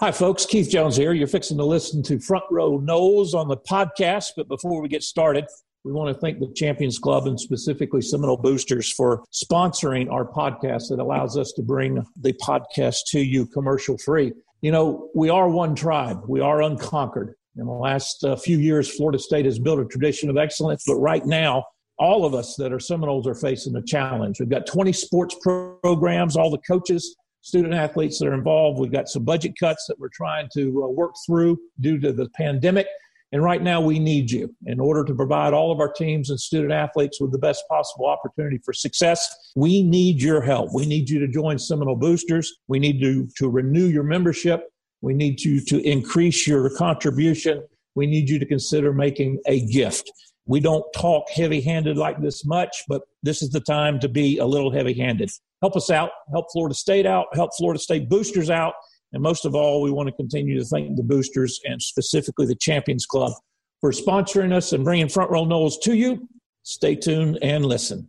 Hi, folks. Keith Jones here. You're fixing to listen to Front Row Noles on the podcast. But before we get started, we want to thank the Champions Club and specifically Seminole Boosters for sponsoring our podcast that allows us to bring the podcast to you commercial free. You know, we are one tribe, we are unconquered. In the last uh, few years, Florida State has built a tradition of excellence, but right now, all of us that are Seminoles are facing a challenge. We've got 20 sports programs, all the coaches student athletes that are involved. We've got some budget cuts that we're trying to uh, work through due to the pandemic. And right now, we need you in order to provide all of our teams and student athletes with the best possible opportunity for success. We need your help. We need you to join Seminole Boosters. We need to, to renew your membership. We need you to increase your contribution. We need you to consider making a gift. We don't talk heavy handed like this much, but this is the time to be a little heavy handed help us out, help Florida State out, help Florida State boosters out. And most of all, we want to continue to thank the boosters and specifically the Champions Club for sponsoring us and bringing Front Row Noles to you. Stay tuned and listen.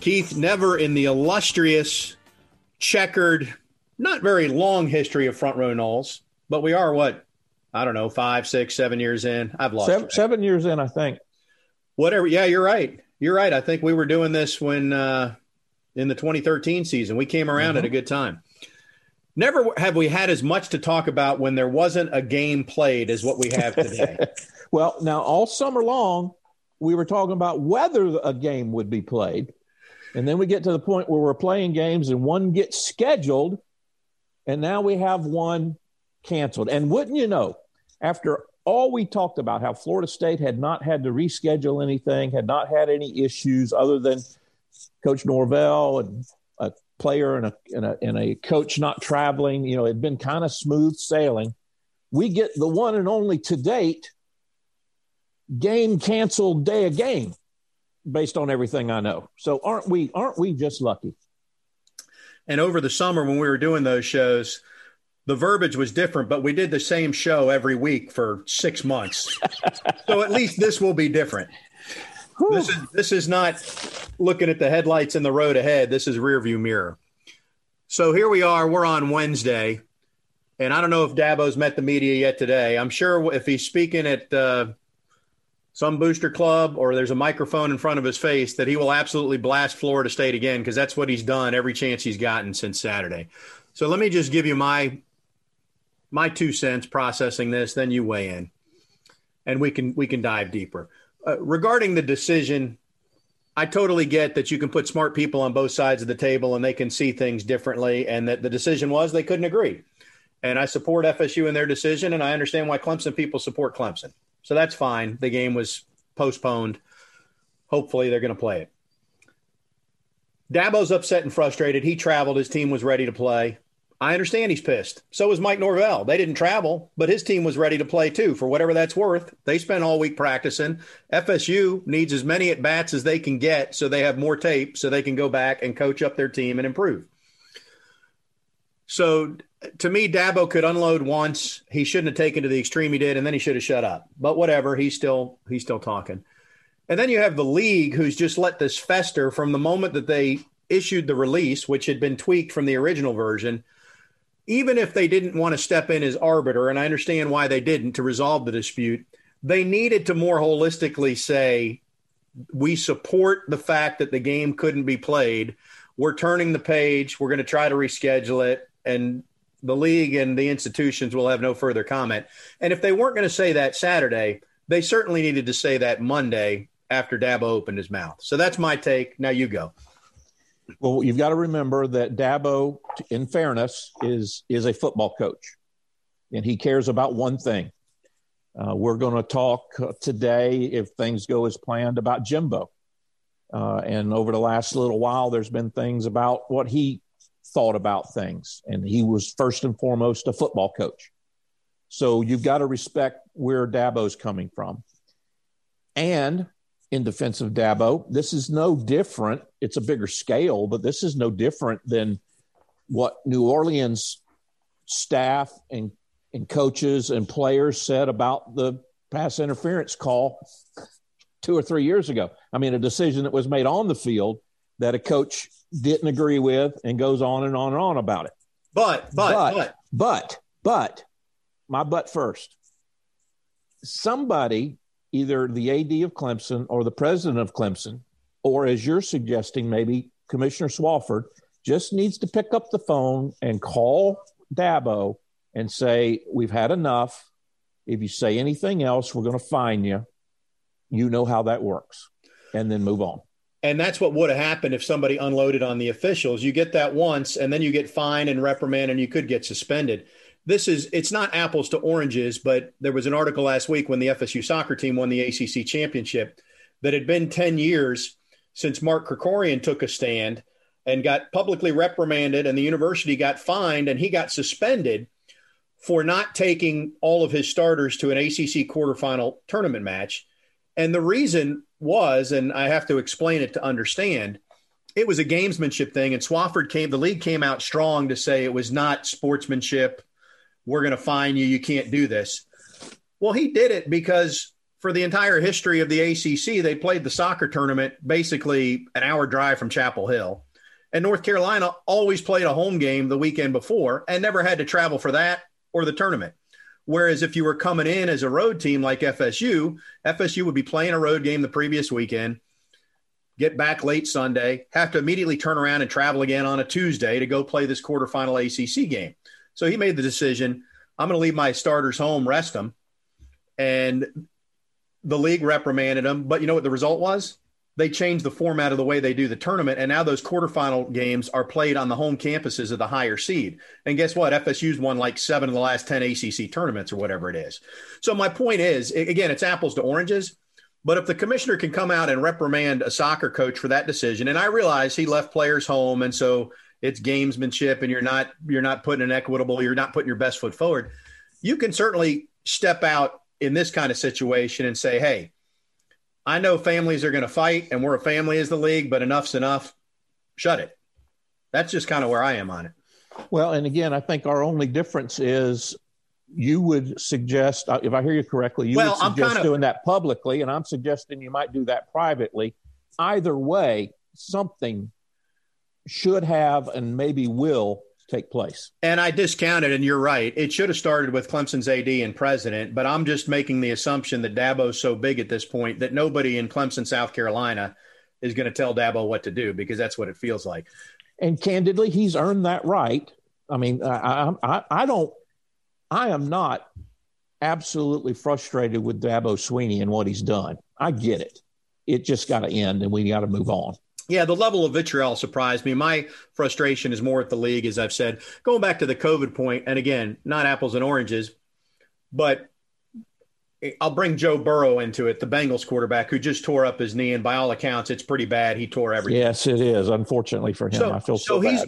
Keith, never in the illustrious, checkered, not very long history of front row Noles, but we are what I don't know, five, six, seven years in. I've lost seven, seven, years in, I think. Whatever. Yeah, you're right. You're right. I think we were doing this when uh, in the 2013 season. We came around mm-hmm. at a good time. Never have we had as much to talk about when there wasn't a game played as what we have today. well, now all summer long, we were talking about whether a game would be played. And then we get to the point where we're playing games and one gets scheduled, and now we have one canceled. And wouldn't you know, after all we talked about how Florida State had not had to reschedule anything, had not had any issues other than Coach Norvell and a player and a, and a, and a coach not traveling, you know, it had been kind of smooth sailing. We get the one and only to date game canceled day of game based on everything I know. So aren't we aren't we just lucky? And over the summer when we were doing those shows, the verbiage was different, but we did the same show every week for six months. so at least this will be different. Whew. This is this is not looking at the headlights in the road ahead. This is rearview mirror. So here we are. We're on Wednesday, and I don't know if Dabo's met the media yet today. I'm sure if he's speaking at uh, some booster club or there's a microphone in front of his face that he will absolutely blast Florida State again because that's what he's done every chance he's gotten since Saturday. So let me just give you my my two cents processing this, then you weigh in, and we can we can dive deeper uh, regarding the decision. I totally get that you can put smart people on both sides of the table and they can see things differently, and that the decision was they couldn't agree. And I support FSU in their decision, and I understand why Clemson people support Clemson. So that's fine. The game was postponed. Hopefully, they're going to play it. Dabo's upset and frustrated. He traveled. His team was ready to play. I understand he's pissed. So was Mike Norvell. They didn't travel, but his team was ready to play too, for whatever that's worth. They spent all week practicing. FSU needs as many at bats as they can get so they have more tape so they can go back and coach up their team and improve. So to me, Dabo could unload once. He shouldn't have taken to the extreme he did, and then he should have shut up. But whatever, he's still he's still talking. And then you have the league who's just let this fester from the moment that they issued the release, which had been tweaked from the original version. Even if they didn't want to step in as arbiter, and I understand why they didn't to resolve the dispute, they needed to more holistically say, we support the fact that the game couldn't be played. We're turning the page. We're going to try to reschedule it. And the league and the institutions will have no further comment. And if they weren't going to say that Saturday, they certainly needed to say that Monday after Dabo opened his mouth. So that's my take. Now you go. Well, you've got to remember that Dabo, in fairness, is is a football coach, and he cares about one thing. Uh, we're going to talk today, if things go as planned, about Jimbo. Uh, and over the last little while, there's been things about what he thought about things. And he was first and foremost a football coach. So you've got to respect where Dabo's coming from. And in defense of Dabo, this is no different. It's a bigger scale, but this is no different than what New Orleans staff and, and coaches and players said about the pass interference call two or three years ago. I mean, a decision that was made on the field that a coach didn't agree with and goes on and on and on about it. But, but, but, but, but, my butt first. Somebody, either the AD of Clemson or the president of Clemson, or as you're suggesting, maybe Commissioner Swofford, just needs to pick up the phone and call Dabo and say, We've had enough. If you say anything else, we're going to fine you. You know how that works. And then move on. And that's what would have happened if somebody unloaded on the officials. You get that once, and then you get fined and reprimanded, and you could get suspended this is it's not apples to oranges, but there was an article last week when the FSU soccer team won the ACC championship that had been 10 years since Mark Krikorian took a stand and got publicly reprimanded and the university got fined and he got suspended for not taking all of his starters to an ACC quarterfinal tournament match. And the reason was, and I have to explain it to understand, it was a gamesmanship thing. And Swofford came, the league came out strong to say it was not sportsmanship we're going to fine you. You can't do this. Well, he did it because for the entire history of the ACC, they played the soccer tournament basically an hour drive from Chapel Hill. And North Carolina always played a home game the weekend before and never had to travel for that or the tournament. Whereas if you were coming in as a road team like FSU, FSU would be playing a road game the previous weekend, get back late Sunday, have to immediately turn around and travel again on a Tuesday to go play this quarterfinal ACC game. So he made the decision I'm going to leave my starters home, rest them. And the league reprimanded him. But you know what the result was? They changed the format of the way they do the tournament. And now those quarterfinal games are played on the home campuses of the higher seed. And guess what? FSU's won like seven of the last 10 ACC tournaments or whatever it is. So my point is again, it's apples to oranges. But if the commissioner can come out and reprimand a soccer coach for that decision, and I realize he left players home, and so it's gamesmanship and you're not you're not putting an equitable you're not putting your best foot forward you can certainly step out in this kind of situation and say hey i know families are going to fight and we're a family as the league but enough's enough. Shut it. That's just kind of where i am on it. Well and again i think our only difference is you would suggest uh, if i hear you correctly you well, would suggest kind of, doing that publicly and i'm suggesting you might do that privately. Either way something should have and maybe will take place. And I discounted, and you're right. It should have started with Clemson's AD and president, but I'm just making the assumption that Dabo's so big at this point that nobody in Clemson, South Carolina, is going to tell Dabo what to do because that's what it feels like. And candidly, he's earned that right. I mean, I, I, I don't, I am not absolutely frustrated with Dabo Swinney and what he's done. I get it. It just got to end, and we got to move on. Yeah, the level of vitriol surprised me. My frustration is more at the league, as I've said. Going back to the COVID point, and again, not apples and oranges, but I'll bring Joe Burrow into it, the Bengals quarterback who just tore up his knee, and by all accounts, it's pretty bad. He tore everything. Yes, it is. Unfortunately for him, so, I feel so, so he's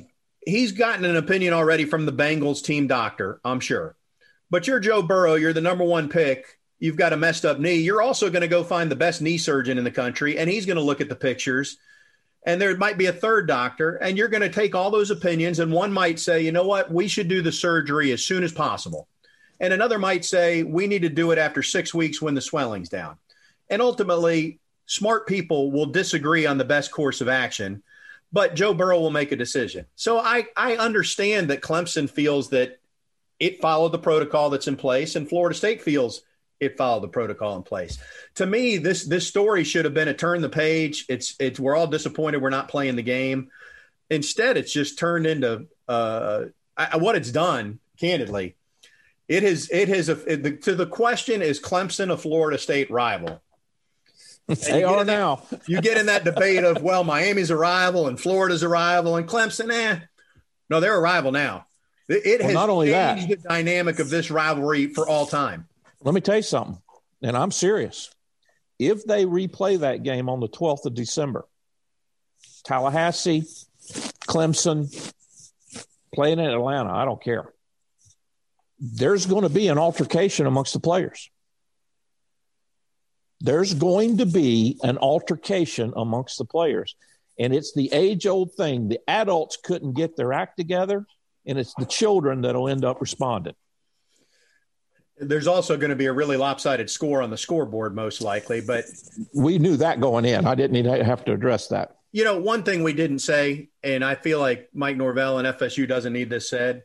he's gotten an opinion already from the Bengals team doctor, I'm sure. But you're Joe Burrow. You're the number one pick. You've got a messed up knee. You're also going to go find the best knee surgeon in the country, and he's going to look at the pictures and there might be a third doctor, and you're going to take all those opinions, and one might say, you know what, we should do the surgery as soon as possible. And another might say, we need to do it after six weeks when the swelling's down. And ultimately, smart people will disagree on the best course of action, but Joe Burrow will make a decision. So I, I understand that Clemson feels that it followed the protocol that's in place, and Florida State feels it followed the protocol in place. To me, this this story should have been a turn the page. It's it's we're all disappointed we're not playing the game. Instead, it's just turned into uh, I, what it's done. Candidly, it has it has a, it, the, to the question is Clemson a Florida State rival? they are now. you get in that debate of well, Miami's a rival and Florida's a rival and Clemson, eh? No, they're a rival now. It, it well, has not only changed that, the dynamic of this rivalry for all time. Let me tell you something, and I'm serious. If they replay that game on the 12th of December, Tallahassee, Clemson, playing in Atlanta, I don't care. there's going to be an altercation amongst the players. There's going to be an altercation amongst the players. And it's the age old thing. The adults couldn't get their act together, and it's the children that'll end up responding. There's also going to be a really lopsided score on the scoreboard, most likely. But we knew that going in. I didn't even have to address that. You know, one thing we didn't say, and I feel like Mike Norvell and FSU doesn't need this said,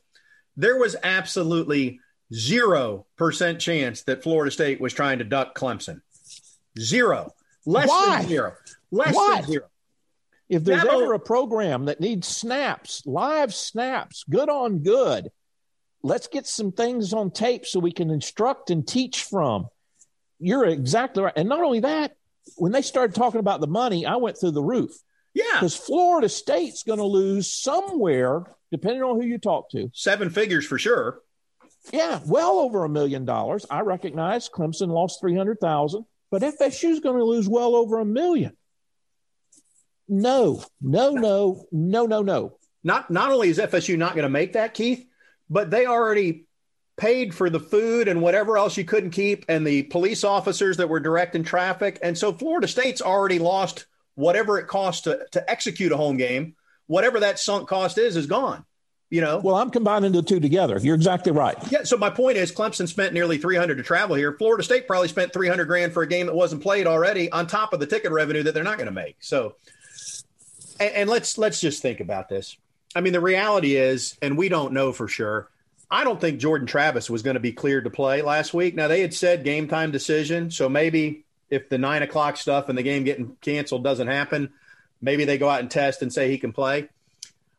there was absolutely zero percent chance that Florida State was trying to duck Clemson. Zero. Less Why? than zero. Less Why? than zero. If there's ever a program that needs snaps, live snaps, good on good, let's get some things on tape so we can instruct and teach from. You're exactly right. And not only that, when they started talking about the money, I went through the roof. Yeah. Because Florida State's going to lose somewhere, depending on who you talk to. Seven figures for sure. Yeah, well over a million dollars. I recognize Clemson lost 300,000, but FSU's going to lose well over a million. No, no, no, no, no, no. Not not only is FSU not going to make that, Keith, but they already paid for the food and whatever else you couldn't keep, and the police officers that were directing traffic. And so Florida State's already lost whatever it costs to, to execute a home game. Whatever that sunk cost is, is gone. You know. Well, I'm combining the two together. You're exactly right. Yeah. So my point is, Clemson spent nearly 300 to travel here. Florida State probably spent 300 grand for a game that wasn't played already, on top of the ticket revenue that they're not going to make. So and, and let's let's just think about this. I mean, the reality is, and we don't know for sure. I don't think Jordan Travis was going to be cleared to play last week. Now they had said game time decision, so maybe if the nine o'clock stuff and the game getting canceled doesn't happen, maybe they go out and test and say he can play.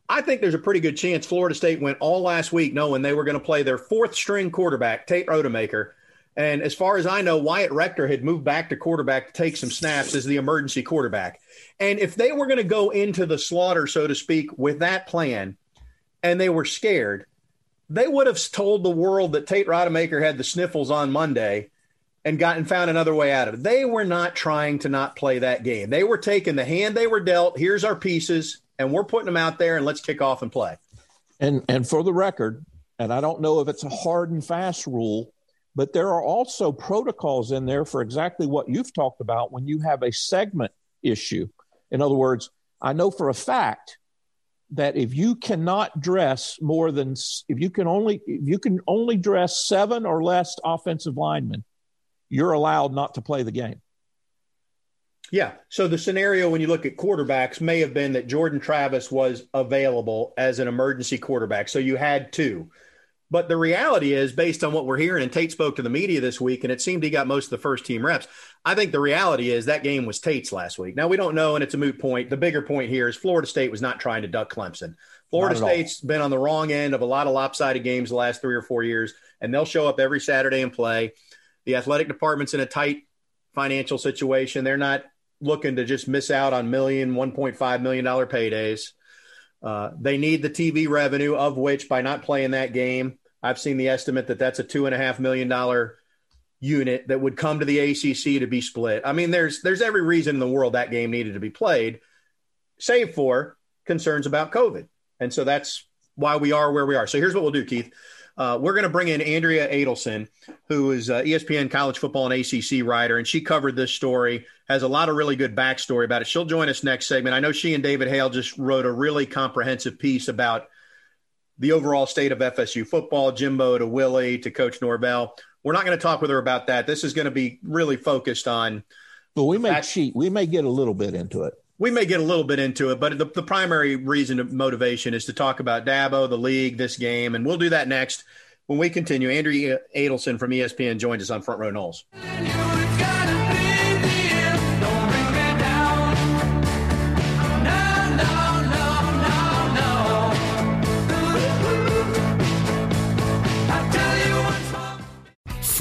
I think there's a pretty good chance Florida State went all last week knowing they were going to play their fourth string quarterback, Tate Rodemaker. And as far as I know, Wyatt Rector had moved back to quarterback to take some snaps as the emergency quarterback. And if they were going to go into the slaughter, so to speak, with that plan, and they were scared, they would have told the world that Tate Rodemaker had the sniffles on Monday and gotten found another way out of it. They were not trying to not play that game. They were taking the hand they were dealt. Here's our pieces, and we're putting them out there, and let's kick off and play. And and for the record, and I don't know if it's a hard and fast rule, but there are also protocols in there for exactly what you've talked about when you have a segment issue. In other words, I know for a fact that if you cannot dress more than if you can only if you can only dress seven or less offensive linemen, you're allowed not to play the game. Yeah. So the scenario when you look at quarterbacks may have been that Jordan Travis was available as an emergency quarterback. So you had two. But the reality is, based on what we're hearing, and Tate spoke to the media this week, and it seemed he got most of the first team reps. I think the reality is that game was Tate's last week. Now we don't know, and it's a moot point. The bigger point here is Florida State was not trying to duck Clemson. Florida State's all. been on the wrong end of a lot of lopsided games the last three or four years, and they'll show up every Saturday and play. The athletic department's in a tight financial situation. They're not looking to just miss out on million, $1.5 million paydays. Uh, they need the TV revenue, of which by not playing that game, I've seen the estimate that that's a two and a half million dollar unit that would come to the ACC to be split. I mean, there's there's every reason in the world that game needed to be played, save for concerns about COVID, and so that's why we are where we are. So here's what we'll do, Keith. Uh, we're going to bring in Andrea Adelson, who is ESPN college football and ACC writer, and she covered this story. Has a lot of really good backstory about it. She'll join us next segment. I know she and David Hale just wrote a really comprehensive piece about the overall state of FSU football, Jimbo to Willie to Coach Norvell. We're not going to talk with her about that. This is going to be really focused on. But we may that, cheat. We may get a little bit into it. We may get a little bit into it, but the, the primary reason of motivation is to talk about Dabo, the league, this game, and we'll do that next when we continue. Andrea Adelson from ESPN joins us on Front Row Noles.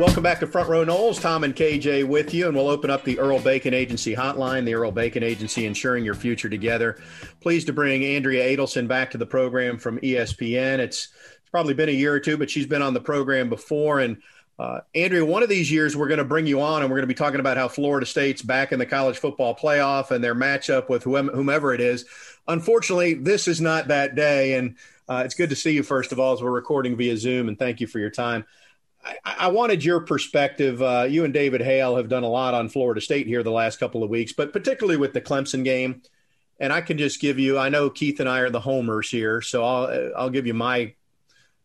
Welcome back to Front Row Noles. Tom and KJ with you, and we'll open up the Earl Bacon Agency hotline, the Earl Bacon Agency ensuring your future together. Pleased to bring Andrea Adelson back to the program from ESPN. It's, it's probably been a year or two, but she's been on the program before. And uh, Andrea, one of these years we're going to bring you on, and we're going to be talking about how Florida State's back in the college football playoff and their matchup with whomever it is. Unfortunately, this is not that day, and uh, it's good to see you first of all as we're recording via Zoom, and thank you for your time. I, I wanted your perspective. Uh, you and David Hale have done a lot on Florida State here the last couple of weeks, but particularly with the Clemson game. And I can just give you. I know Keith and I are the homers here, so I'll I'll give you my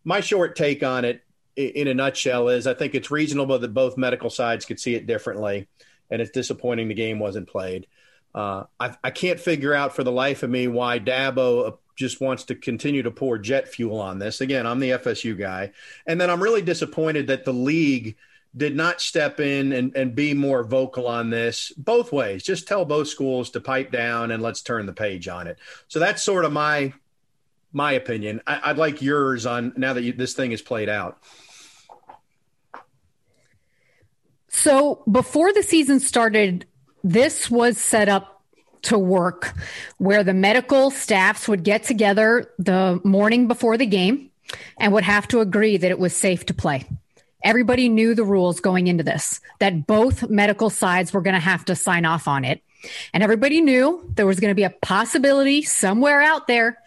my short take on it. In a nutshell, is I think it's reasonable that both medical sides could see it differently, and it's disappointing the game wasn't played. Uh, I, I, can't figure out for the life of me why Dabo just wants to continue to pour jet fuel on this. Again, I'm the FSU guy. And then I'm really disappointed that the league did not step in and, and be more vocal on this both ways. Just tell both schools to pipe down and let's turn the page on it. So that's sort of my my opinion. I, would like yours on now that you, this thing is played out. So before the season started, this was set up to work where the medical staffs would get together the morning before the game and would have to agree that it was safe to play. Everybody knew the rules going into this, that both medical sides were going to have to sign off on it. And everybody knew there was going to be a possibility somewhere out there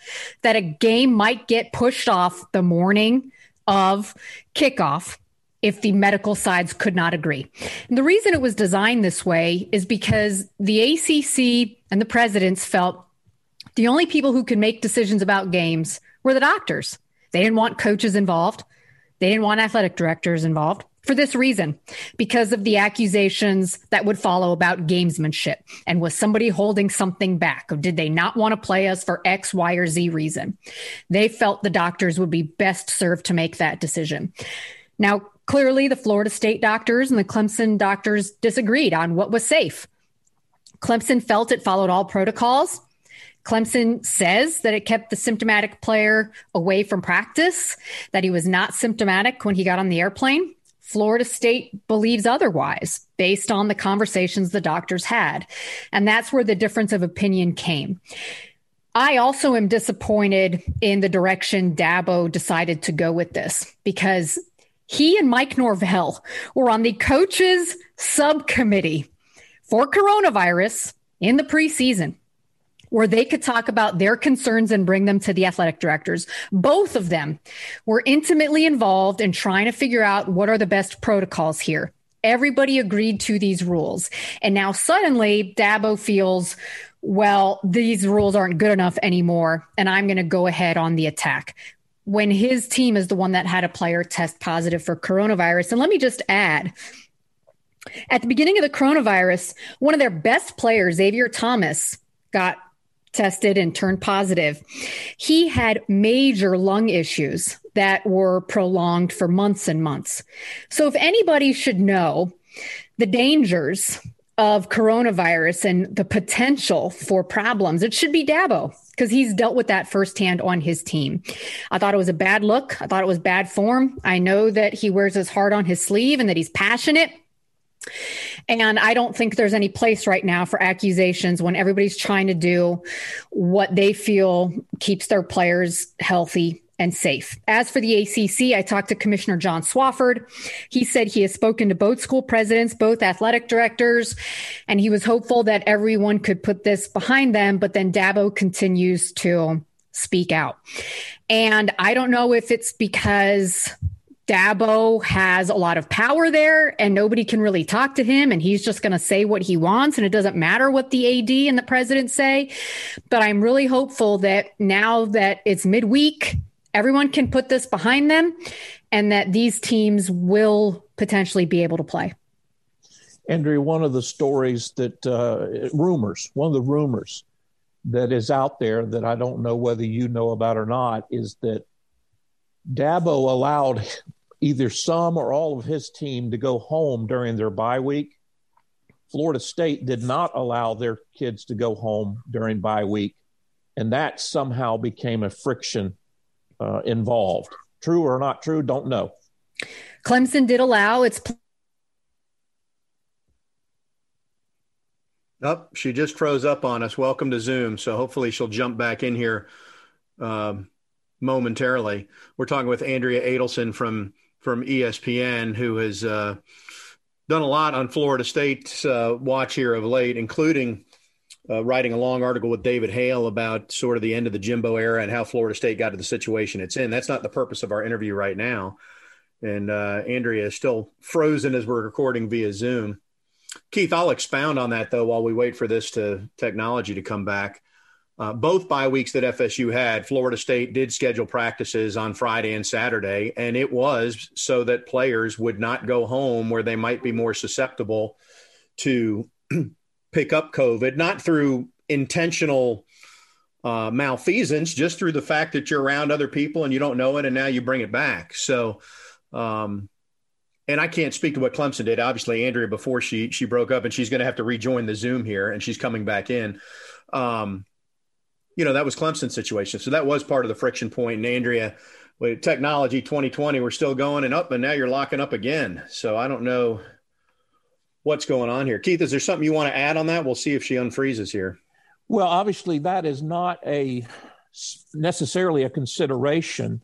that a game might get pushed off the morning of kickoff if the medical sides could not agree. And the reason it was designed this way is because the ACC and the presidents felt the only people who could make decisions about games were the doctors. They didn't want coaches involved. They didn't want athletic directors involved for this reason, because of the accusations that would follow about gamesmanship. And was somebody holding something back? Or did they not want to play us for X, Y, or Z reason? They felt the doctors would be best served to make that decision. Now, Clearly, the Florida State doctors and the Clemson doctors disagreed on what was safe. Clemson felt it followed all protocols. Clemson says that it kept the symptomatic player away from practice, that he was not symptomatic when he got on the airplane. Florida State believes otherwise based on the conversations the doctors had. And that's where the difference of opinion came. I also am disappointed in the direction Dabo decided to go with this because he and Mike Norvell were on the coaches subcommittee for coronavirus in the preseason where they could talk about their concerns and bring them to the athletic directors. Both of them were intimately involved in trying to figure out what are the best protocols here. Everybody agreed to these rules. And now suddenly Dabo feels, well, these rules aren't good enough anymore, and I'm going to go ahead on the attack when his team is the one that had a player test positive for coronavirus. And let me just add, at the beginning of the coronavirus, one of their best players, Xavier Thomas, got tested and turned positive. He had major lung issues that were prolonged for months and months. So, if anybody should know the dangers of coronavirus and the potential for problems, it should be Dabo because he's dealt with that firsthand on his team. I thought it was a bad look. I thought it was bad form. I know that he wears his heart on his sleeve and that he's passionate. And I don't think there's any place right now for accusations when everybody's trying to do what they feel keeps their players healthy and safe. As for the ACC, I talked to Commissioner John Swofford. He said he has spoken to both school presidents, both athletic directors, and he was hopeful that everyone could put this behind them. But then Dabo continues to speak out. And I don't know if it's because Dabo has a lot of power there and nobody can really talk to him and he's just going to say what he wants and it doesn't matter what the AD and the president say. But I'm really hopeful that now that it's midweek everyone can put this behind them and that these teams will potentially be able to play. Andrea, one of the stories that uh, rumors, one of the rumors that is out there that I don't know whether you know about or not is that Dabo allowed either some or all of his team to go home during their bye week. Florida State did not allow their kids to go home during bye week, and that somehow became a friction uh, involved. True or not true, don't know. Clemson did allow its. Up, oh, she just froze up on us. Welcome to Zoom. So hopefully she'll jump back in here um, momentarily. We're talking with Andrea Adelson from from ESPN, who has uh, done a lot on Florida State's uh, watch here of late, including uh, writing a long article with David Hale about sort of the end of the Jimbo era and how Florida State got to the situation it's in. That's not the purpose of our interview right now. And uh, Andrea is still frozen as we're recording via Zoom. Keith, I'll expound on that though while we wait for this to technology to come back. Uh, both bye weeks that FSU had, Florida State did schedule practices on Friday and Saturday, and it was so that players would not go home where they might be more susceptible to pick up COVID, not through intentional uh, malfeasance, just through the fact that you're around other people and you don't know it, and now you bring it back. So, um, and I can't speak to what Clemson did. Obviously, Andrea before she she broke up, and she's going to have to rejoin the Zoom here, and she's coming back in. Um, you know that was Clemson's situation, so that was part of the friction point. And Andrea, with technology 2020, we're still going and up, and now you're locking up again. So I don't know what's going on here. Keith, is there something you want to add on that? We'll see if she unfreezes here. Well, obviously, that is not a necessarily a consideration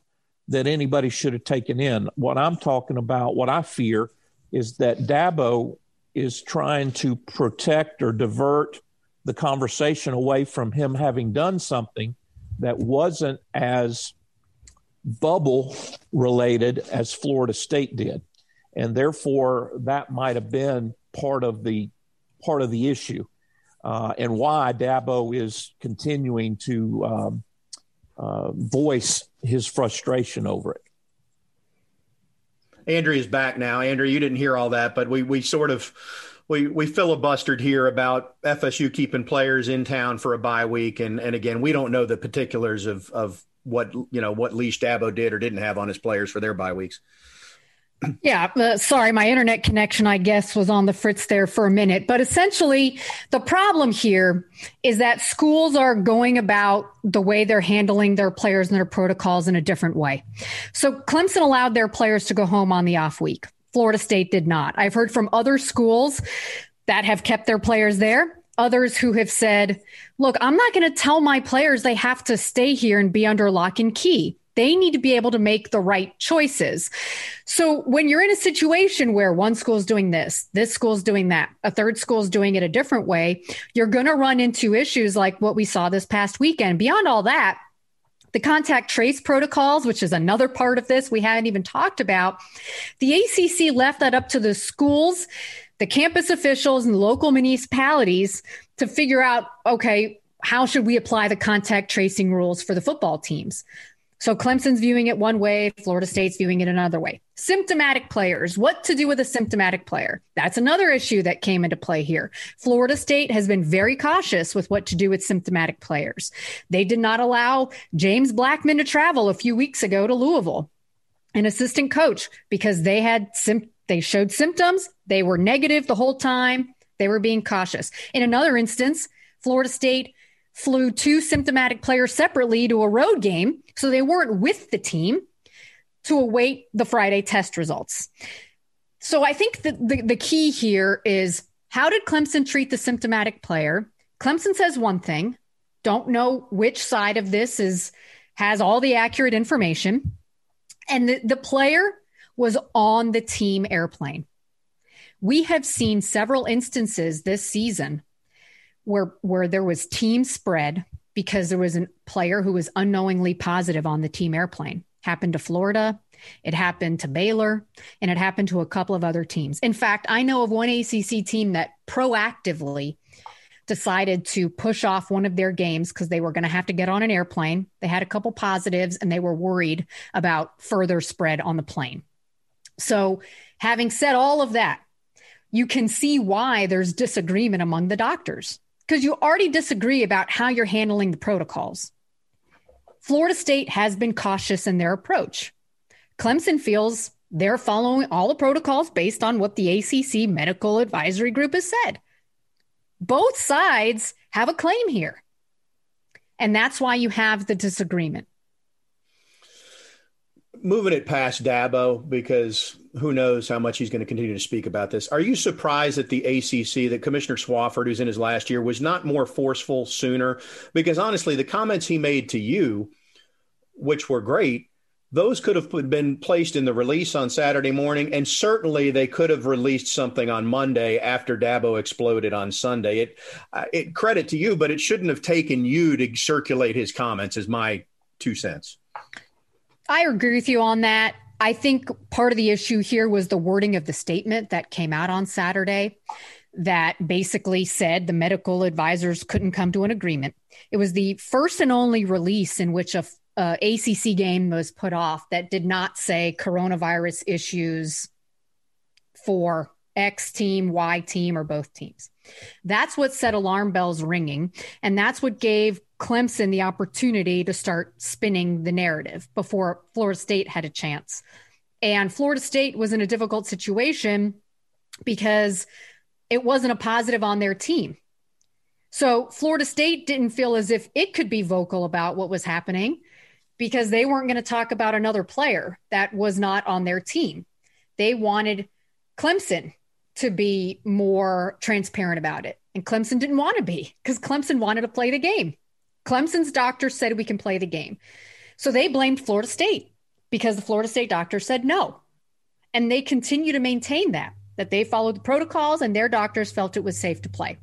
that anybody should have taken in. What I'm talking about, what I fear, is that Dabo is trying to protect or divert the conversation away from him having done something that wasn't as bubble related as Florida State did. And therefore, that might have been part of the part of the issue, uh, and why Dabo is continuing to um, uh, voice his frustration over it. Andrew is back now. Andrew, you didn't hear all that, but we we sort of we we filibustered here about FSU keeping players in town for a bye week, and and again, we don't know the particulars of of what you know what leash Dabo did or didn't have on his players for their bye weeks. Yeah, uh, sorry, my internet connection, I guess, was on the fritz there for a minute. But essentially, the problem here is that schools are going about the way they're handling their players and their protocols in a different way. So Clemson allowed their players to go home on the off week. Florida State did not. I've heard from other schools that have kept their players there. Others who have said, look, I'm not going to tell my players they have to stay here and be under lock and key. They need to be able to make the right choices. So when you're in a situation where one school is doing this, this school is doing that, a third school is doing it a different way, you're going to run into issues like what we saw this past weekend. Beyond all that, the contact trace protocols, which is another part of this we haven't even talked about, the ACC left that up to the schools, the campus officials, and local municipalities to figure out okay, how should we apply the contact tracing rules for the football teams? So Clemson's viewing it one way, Florida State's viewing it another way. Symptomatic players, what to do with a symptomatic player? That's another issue that came into play here. Florida State has been very cautious with what to do with symptomatic players. They did not allow James Blackman to travel a few weeks ago to Louisville, an assistant coach, because they had sim- they showed symptoms, they were negative the whole time, they were being cautious. In another instance, Florida State flew two symptomatic players separately to a road game, so they weren't with the team to await the Friday test results. So I think that the, the key here is how did Clemson treat the symptomatic player? Clemson says one thing, don't know which side of this is has all the accurate information. And the, the player was on the team airplane. We have seen several instances this season where where there was team spread because there was a player who was unknowingly positive on the team airplane. Happened to Florida, it happened to Baylor, and it happened to a couple of other teams. In fact, I know of one ACC team that proactively decided to push off one of their games because they were going to have to get on an airplane. They had a couple positives and they were worried about further spread on the plane. So, having said all of that, you can see why there's disagreement among the doctors because you already disagree about how you're handling the protocols. Florida State has been cautious in their approach. Clemson feels they're following all the protocols based on what the ACC Medical Advisory Group has said. Both sides have a claim here. And that's why you have the disagreement. Moving it past Dabo because who knows how much he's going to continue to speak about this. Are you surprised that the ACC, that Commissioner Swofford, who's in his last year, was not more forceful sooner? Because honestly, the comments he made to you, which were great, those could have been placed in the release on Saturday morning, and certainly they could have released something on Monday after Dabo exploded on Sunday. It, uh, it credit to you, but it shouldn't have taken you to circulate his comments. Is my two cents. I agree with you on that. I think part of the issue here was the wording of the statement that came out on Saturday that basically said the medical advisors couldn't come to an agreement. It was the first and only release in which a, ACC game was put off that did not say coronavirus issues for X team, Y team, or both teams. That's what set alarm bells ringing. And that's what gave Clemson the opportunity to start spinning the narrative before Florida State had a chance. And Florida State was in a difficult situation because it wasn't a positive on their team. So Florida State didn't feel as if it could be vocal about what was happening because they weren't going to talk about another player that was not on their team. They wanted Clemson to be more transparent about it. And Clemson didn't want to be because Clemson wanted to play the game. Clemson's doctor said we can play the game. So they blamed Florida State because the Florida State doctor said no. And they continue to maintain that, that they followed the protocols and their doctors felt it was safe to play.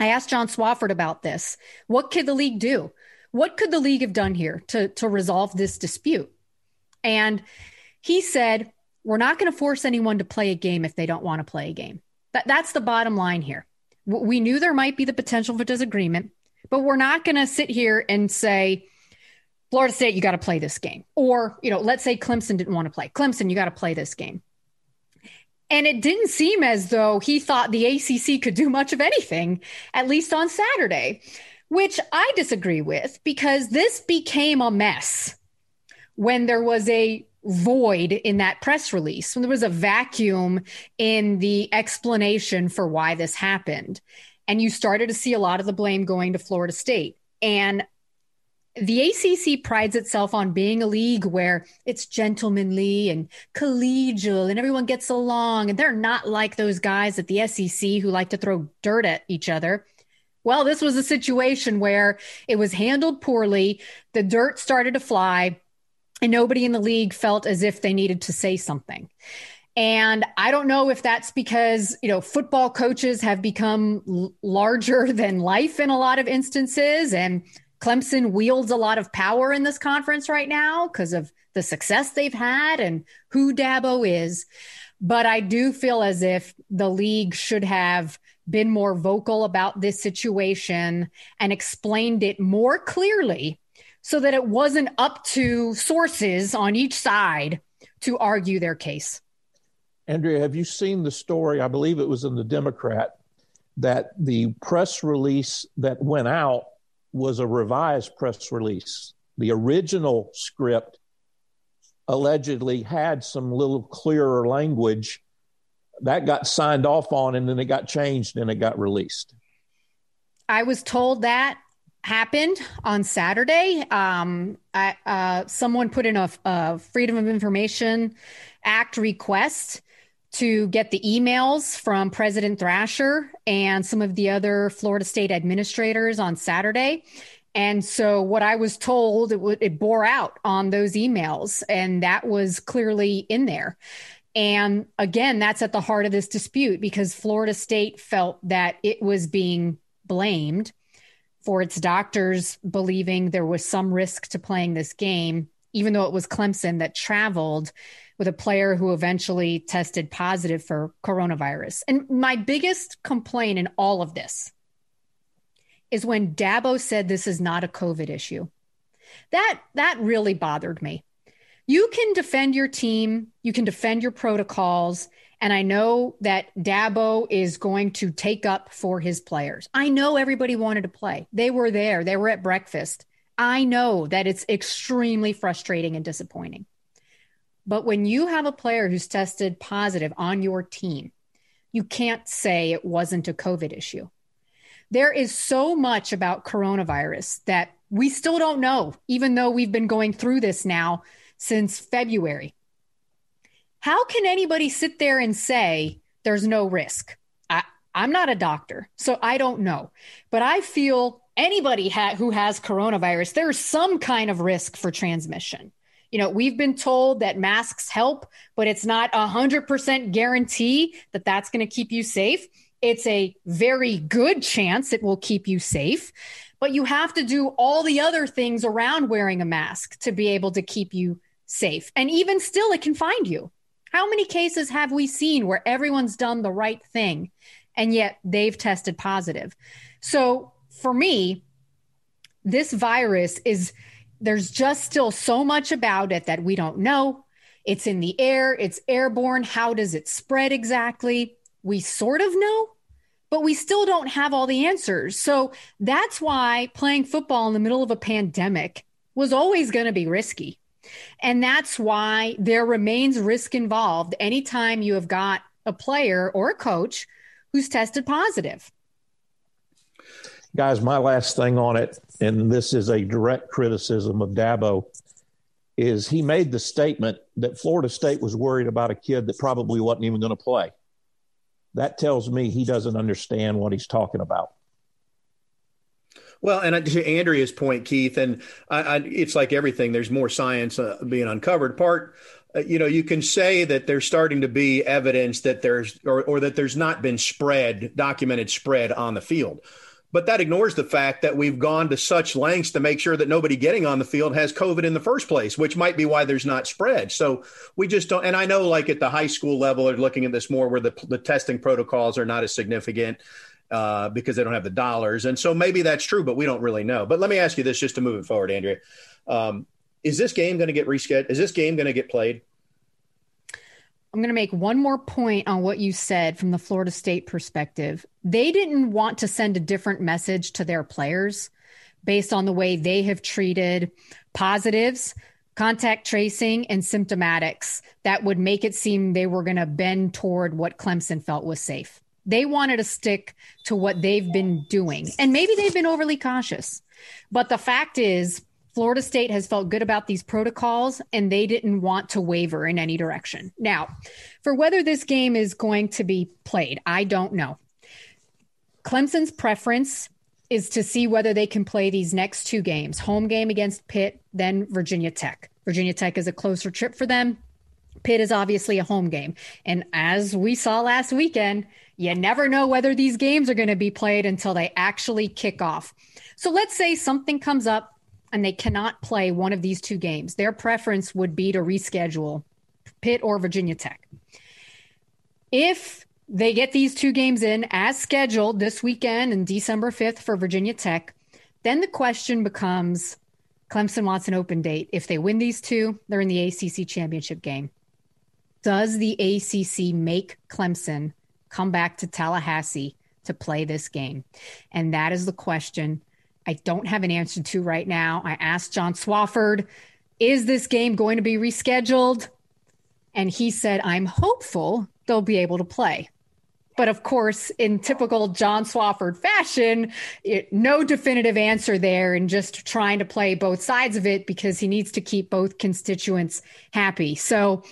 I asked John Swofford about this. What could the league do? What could the league have done here to, to resolve this dispute? And he said, We're not going to force anyone to play a game if they don't want to play a game. That, that's the bottom line here. We knew there might be the potential for disagreement. But we're not going to sit here and say, Florida State, you got to play this game. Or, you know, let's say Clemson didn't want to play. Clemson, you got to play this game. And it didn't seem as though he thought the ACC could do much of anything, at least on Saturday, which I disagree with because this became a mess when there was a void in that press release, when there was a vacuum in the explanation for why this happened and you started to see a lot of the blame going to Florida State. And the ACC prides itself on being a league where it's gentlemanly and collegial and everyone gets along. And they're not like those guys at the SEC who like to throw dirt at each other. Well, this was a situation where it was handled poorly. The dirt started to fly, and nobody in the league felt as if they needed to say something. And I don't know if that's because, you know, football coaches have become l- larger than life in a lot of instances. And Clemson wields a lot of power in this conference right now because of the success they've had and who Dabo is. But I do feel as if the league should have been more vocal about this situation and explained it more clearly so that it wasn't up to sources on each side to argue their case. Andrea, have you seen the story? I believe it was in the Democrat that the press release that went out was a revised press release. The original script allegedly had some little clearer language that got signed off on and then it got changed and it got released. I was told that happened on Saturday. Um, I, uh, someone put in a, a Freedom of Information Act request to get the emails from President Thrasher and some of the other Florida State administrators on Saturday. And so, what I was told, it, w- it bore out on those emails, and that was clearly in there. And again, that's at the heart of this dispute because Florida State felt that it was being blamed for its doctors believing there was some risk to playing this game, even though it was Clemson that traveled with a player who eventually tested positive for coronavirus. And my biggest complaint in all of this is when Dabo said this is not a COVID issue. That that really bothered me. You can defend your team, you can defend your protocols, and I know that Dabo is going to take up for his players. I know everybody wanted to play. They were there, they were at breakfast. I know that it's extremely frustrating and disappointing. But when you have a player who's tested positive on your team, you can't say it wasn't a COVID issue. There is so much about coronavirus that we still don't know, even though we've been going through this now since February. How can anybody sit there and say there's no risk? I, I'm not a doctor, so I don't know. But I feel anybody ha- who has coronavirus, there's some kind of risk for transmission. You know, we've been told that masks help, but it's not a 100% guarantee that that's going to keep you safe. It's a very good chance it will keep you safe, but you have to do all the other things around wearing a mask to be able to keep you safe. And even still, it can find you. How many cases have we seen where everyone's done the right thing and yet they've tested positive? So for me, this virus is, there's just still so much about it that we don't know. It's in the air, it's airborne. How does it spread exactly? We sort of know, but we still don't have all the answers. So that's why playing football in the middle of a pandemic was always going to be risky. And that's why there remains risk involved anytime you have got a player or a coach who's tested positive. Guys, my last thing on it, and this is a direct criticism of Dabo, is he made the statement that Florida State was worried about a kid that probably wasn't even going to play. That tells me he doesn't understand what he's talking about. Well, and to Andrea's point, Keith, and I, I, it's like everything. There's more science uh, being uncovered. Part, uh, you know, you can say that there's starting to be evidence that there's or, or that there's not been spread, documented spread on the field. But that ignores the fact that we've gone to such lengths to make sure that nobody getting on the field has COVID in the first place, which might be why there's not spread. So we just don't. And I know, like at the high school level, they're looking at this more where the, the testing protocols are not as significant uh, because they don't have the dollars. And so maybe that's true, but we don't really know. But let me ask you this just to move it forward, Andrea. Um, is this game going to get rescheduled? Is this game going to get played? I'm going to make one more point on what you said from the Florida State perspective. They didn't want to send a different message to their players based on the way they have treated positives, contact tracing, and symptomatics that would make it seem they were going to bend toward what Clemson felt was safe. They wanted to stick to what they've been doing. And maybe they've been overly cautious. But the fact is, Florida State has felt good about these protocols and they didn't want to waver in any direction. Now, for whether this game is going to be played, I don't know. Clemson's preference is to see whether they can play these next two games home game against Pitt, then Virginia Tech. Virginia Tech is a closer trip for them. Pitt is obviously a home game. And as we saw last weekend, you never know whether these games are going to be played until they actually kick off. So let's say something comes up and they cannot play one of these two games. Their preference would be to reschedule Pitt or Virginia Tech. If they get these two games in as scheduled this weekend and December 5th for Virginia Tech, then the question becomes Clemson wants an open date. If they win these two, they're in the ACC championship game. Does the ACC make Clemson come back to Tallahassee to play this game? And that is the question I don't have an answer to right now. I asked John Swofford, is this game going to be rescheduled? And he said, I'm hopeful they'll be able to play. But of course, in typical John Swofford fashion, it, no definitive answer there and just trying to play both sides of it because he needs to keep both constituents happy. So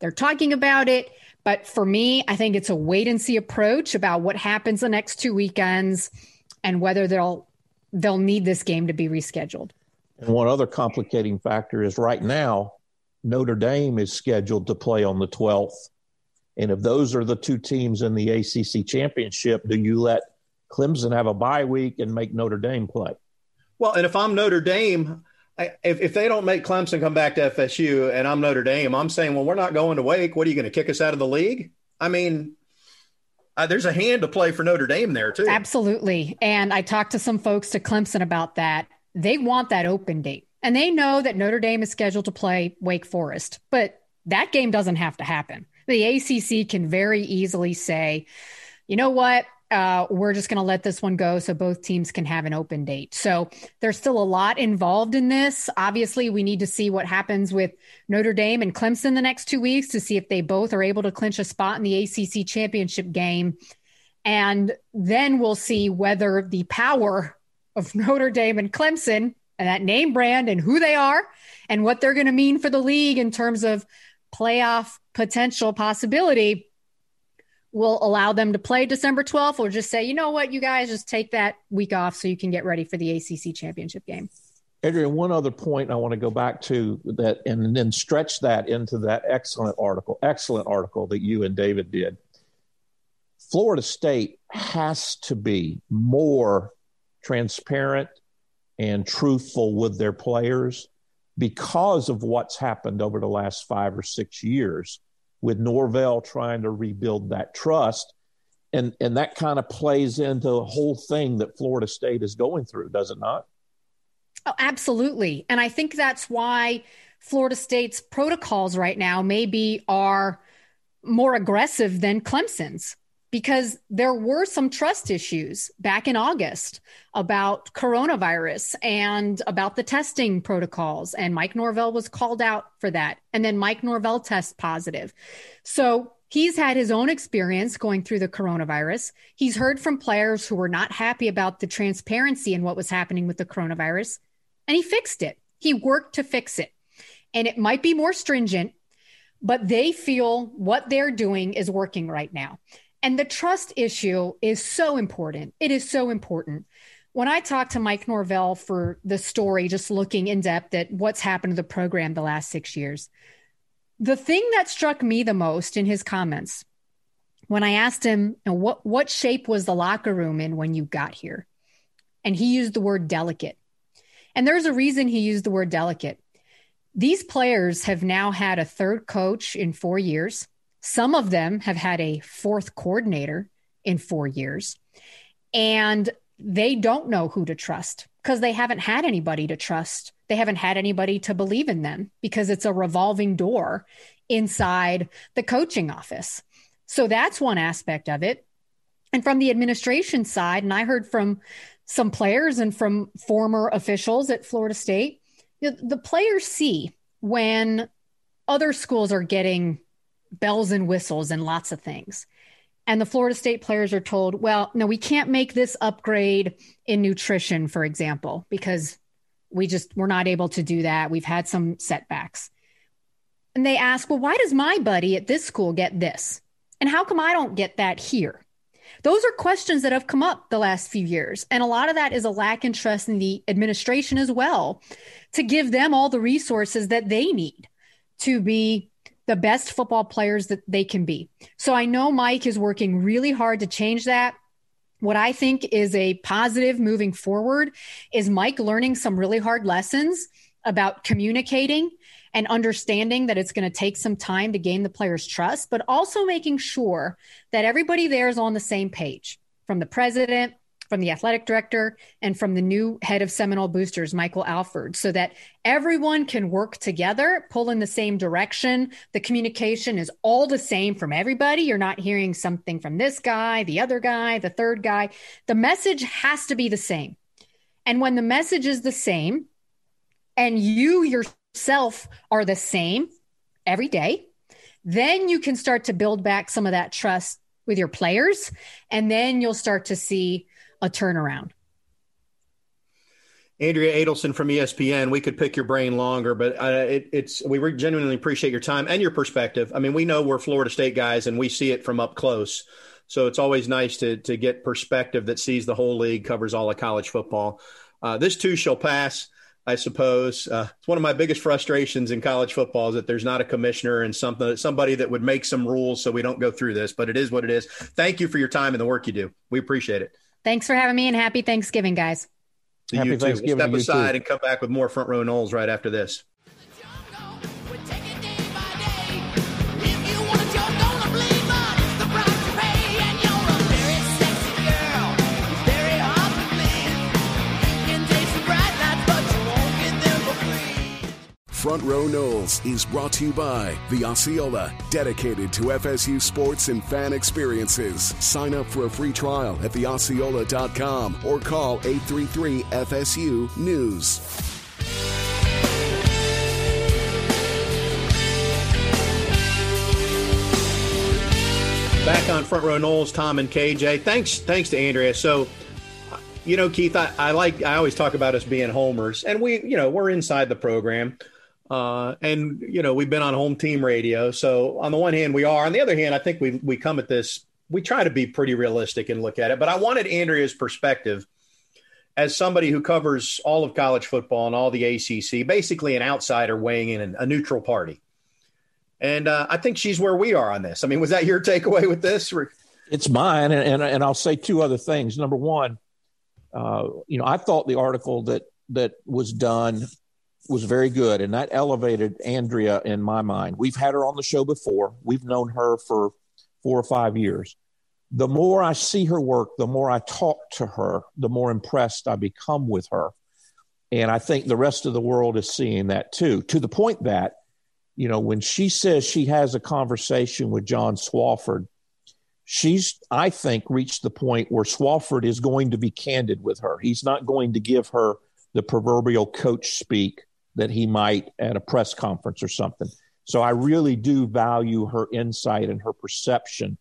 they're talking about it. But for me, I think it's a wait and see approach about what happens the next two weekends and whether they'll they'll need this game to be rescheduled. And one other complicating factor is right now Notre Dame is scheduled to play on the 12th. And if those are the two teams in the ACC championship, do you let Clemson have a bye week and make Notre Dame play? Well, and if I'm Notre Dame, I, if, if they don't make Clemson come back to FSU and I'm Notre Dame, I'm saying, well, we're not going to Wake. What are you going to kick us out of the league? I mean, uh, there's a hand to play for Notre Dame there too. Absolutely. And I talked to some folks to Clemson about that. They want that open date. And they know that Notre Dame is scheduled to play Wake Forest, but that game doesn't have to happen. The ACC can very easily say, you know what? Uh, we're just going to let this one go so both teams can have an open date. So there's still a lot involved in this. Obviously, we need to see what happens with Notre Dame and Clemson the next two weeks to see if they both are able to clinch a spot in the ACC championship game. And then we'll see whether the power of Notre Dame and Clemson and that name brand and who they are and what they're going to mean for the league in terms of playoff potential possibility will allow them to play December 12th or just say, you know what, you guys just take that week off so you can get ready for the ACC championship game. Adrian, one other point I want to go back to that and then stretch that into that excellent article, excellent article that you and David did. Florida State has to be more transparent and truthful with their players because of what's happened over the last five or six years with Norvell trying to rebuild that trust. And, and that kind of plays into the whole thing that Florida State is going through, does it not? Oh, absolutely. And I think that's why Florida State's protocols right now maybe are more aggressive than Clemson's because there were some trust issues back in August about coronavirus and about the testing protocols. And Mike Norvell was called out for that. And then Mike Norvell tests positive. So he's had his own experience going through the coronavirus. He's heard from players who were not happy about the transparency and what was happening with the coronavirus. And he fixed it. He worked to fix it. And it might be more stringent, but they feel what they're doing is working right now. And the trust issue is so important. It is so important. When I talked to Mike Norvell for the story, just looking in depth at what's happened to the program the last six years, the thing that struck me the most in his comments when I asked him, what, what shape was the locker room in when you got here? And he used the word delicate. And there's a reason he used the word delicate. These players have now had a third coach in four years. Some of them have had a fourth coordinator in four years, and they don't know who to trust because they haven't had anybody to trust. They haven't had anybody to believe in them because it's a revolving door inside the coaching office. So that's one aspect of it. And from the administration side, and I heard from some players and from former officials at Florida State, the players see when other schools are getting bells and whistles and lots of things. And the Florida State players are told, well, no, we can't make this upgrade in nutrition, for example, because we just we're not able to do that. We've had some setbacks. And they ask, well, why does my buddy at this school get this? And how come I don't get that here? Those are questions that have come up the last few years. And a lot of that is a lack in trust in the administration as well to give them all the resources that they need to be the best football players that they can be. So I know Mike is working really hard to change that. What I think is a positive moving forward is Mike learning some really hard lessons about communicating and understanding that it's going to take some time to gain the player's trust, but also making sure that everybody there is on the same page from the president from the athletic director and from the new head of Seminole Boosters, Michael Alford, so that everyone can work together, pull in the same direction. The communication is all the same from everybody. You're not hearing something from this guy, the other guy, the third guy. The message has to be the same. And when the message is the same and you yourself are the same every day, then you can start to build back some of that trust with your players. And then you'll start to see a turnaround. Andrea Adelson from ESPN. We could pick your brain longer, but uh, it, it's we genuinely appreciate your time and your perspective. I mean, we know we're Florida State guys, and we see it from up close. So it's always nice to to get perspective that sees the whole league, covers all of college football. Uh, this too shall pass, I suppose. Uh, it's one of my biggest frustrations in college football is that there's not a commissioner and something somebody that would make some rules so we don't go through this. But it is what it is. Thank you for your time and the work you do. We appreciate it. Thanks for having me and happy Thanksgiving, guys. To happy you too. We'll step aside too. and come back with more front row Noles right after this. Front Row Noles is brought to you by the Osceola, dedicated to FSU sports and fan experiences. Sign up for a free trial at theosceola.com or call 833 FSU News. Back on Front Row Noles, Tom and KJ. Thanks, thanks to Andrea. So You know, Keith, I, I like I always talk about us being homers, and we, you know, we're inside the program. Uh, and you know we've been on home team radio, so on the one hand we are. On the other hand, I think we we come at this. We try to be pretty realistic and look at it. But I wanted Andrea's perspective as somebody who covers all of college football and all the ACC, basically an outsider weighing in, a neutral party. And uh, I think she's where we are on this. I mean, was that your takeaway with this? It's mine, and, and, and I'll say two other things. Number one, uh, you know, I thought the article that that was done was very good, and that elevated Andrea in my mind. We've had her on the show before. We've known her for four or five years. The more I see her work, the more I talk to her, the more impressed I become with her. And I think the rest of the world is seeing that too, to the point that, you know, when she says she has a conversation with John Swofford, she's, I think, reached the point where Swofford is going to be candid with her. He's not going to give her the proverbial coach speak that he might at a press conference or something. So I really do value her insight and her perception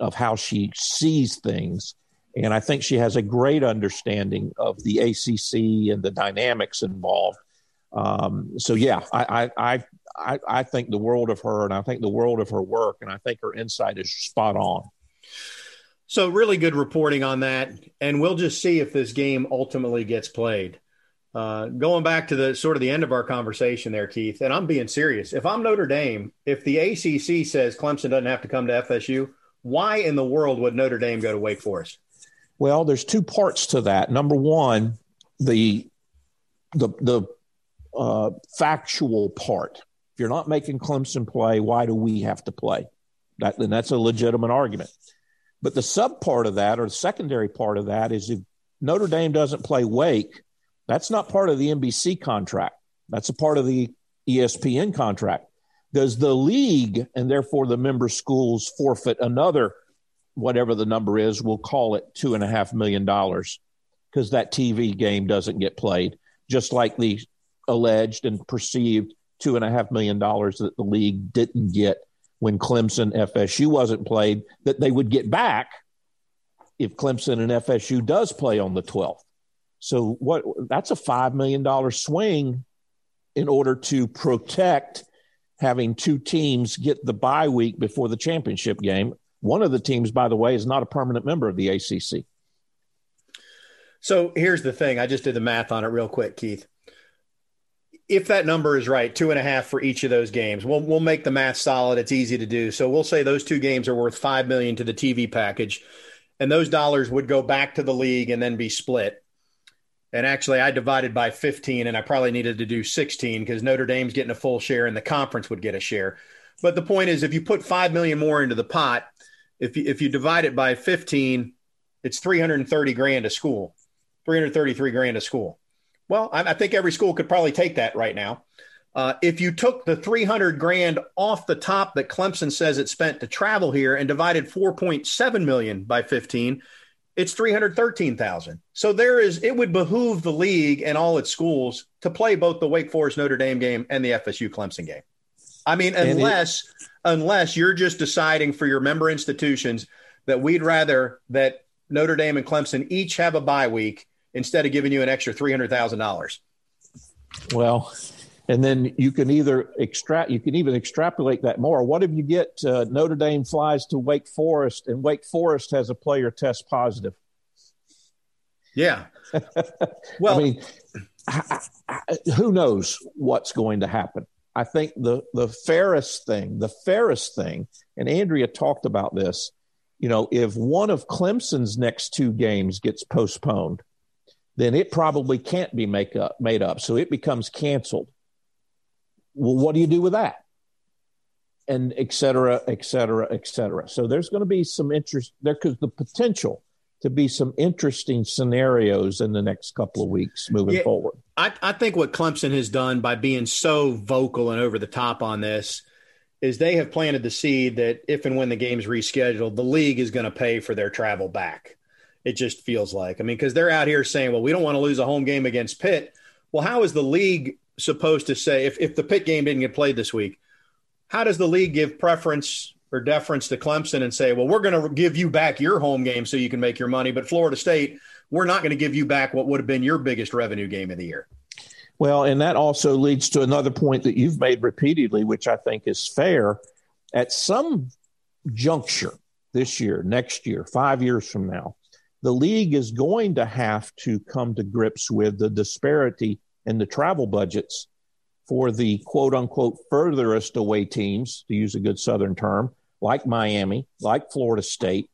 of how she sees things. And I think she has a great understanding of the ACC and the dynamics involved. Um, so yeah, I, I, I, I think the world of her, and I think the world of her work, and I think her insight is spot on. So really good reporting on that, and we'll just see if this game ultimately gets played. Uh, going back to the sort of the end of our conversation there, Keith, and I'm being serious. If I'm Notre Dame, if the ACC says Clemson doesn't have to come to FSU, why in the world would Notre Dame go to Wake Forest? Well, there's two parts to that. Number one, the the the uh, factual part. If you're not making Clemson play, why do we have to play? That then that's a legitimate argument. But the sub part of that, or the secondary part of that, is if Notre Dame doesn't play Wake, that's not part of the NBC contract. That's a part of the ESPN contract. Does the league and therefore the member schools forfeit another, whatever the number is, we'll call it two and a half million dollars because that TV game doesn't get played, just like the alleged and perceived two and a half million dollars that the league didn't get when Clemson FSU wasn't played, that they would get back if Clemson and FSU does play on the 12th. So what that's a 5 million dollar swing in order to protect having two teams get the bye week before the championship game. One of the teams, by the way, is not a permanent member of the ACC. So here's the thing. I just did the math on it real quick, Keith. If that number is right, two and a half for each of those games, we'll we'll make the math solid. It's easy to do. So we'll say those two games are worth five million to the TV package, and those dollars would go back to the league and then be split. And actually, I divided by 15, and I probably needed to do 16 because Notre Dame's getting a full share, and the conference would get a share. But the point is, if you put five million more into the pot, if you, if you divide it by 15, it's 330 grand a school, 333 grand a school. Well, I, I think every school could probably take that right now. Uh, if you took the 300 grand off the top that Clemson says it spent to travel here and divided 4.7 million by 15, it's 313,000. So there is it would behoove the league and all its schools to play both the Wake Forest Notre Dame game and the FSU Clemson game. I mean unless it, unless you're just deciding for your member institutions that we'd rather that Notre Dame and Clemson each have a bye week instead of giving you an extra $300,000. Well, and then you can either extract you can even extrapolate that more. What if you get uh, notre dame flies to wake forest and wake forest has a player test positive? Yeah. Well i mean who knows what's going to happen? I think the the fairest thing the fairest thing and andrea talked about this you know if one of clemson's next two games gets postponed then it probably can't be make up, made up. So it becomes canceled well, what do you do with that? And et cetera, et cetera, et cetera. So there's going to be some interest there because the potential to be some interesting scenarios in the next couple of weeks moving yeah, forward. I, I think what Clemson has done by being so vocal and over the top on this is they have planted the seed that if and when the game's rescheduled, the league is going to pay for their travel back. It just feels like. I mean, because they're out here saying, well, we don't want to lose a home game against Pitt. Well, how is the league supposed to say if, if the Pitt game didn't get played this week, how does the league give preference or deference to Clemson and say, well, we're going to give you back your home game so you can make your money, but Florida State, we're not going to give you back what would have been your biggest revenue game of the year. Well, and that also leads to another point that you've made repeatedly, which I think is fair. At some juncture this year, next year, five years from now, the league is going to have to come to grips with the disparity in the travel budgets for the quote unquote furthest away teams, to use a good Southern term, like Miami, like Florida State,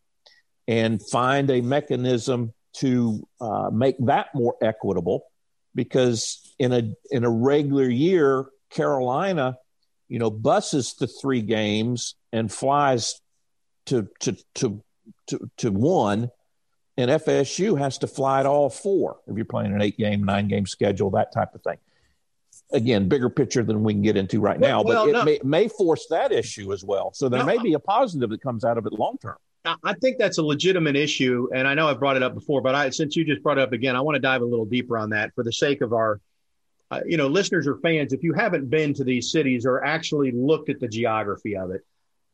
and find a mechanism to uh, make that more equitable. Because in a in a regular year, Carolina, you know, buses to three games and flies to to to to, to one, and FSU has to fly to all four if you're playing an eight game, nine game schedule, that type of thing again, bigger picture than we can get into right now, well, but it no. may, may, force that issue as well. So there no, may be a positive that comes out of it long term. I think that's a legitimate issue, and I know I've brought it up before, but I, since you just brought it up again, I want to dive a little deeper on that for the sake of our, uh, you know, listeners or fans. If you haven't been to these cities or actually looked at the geography of it,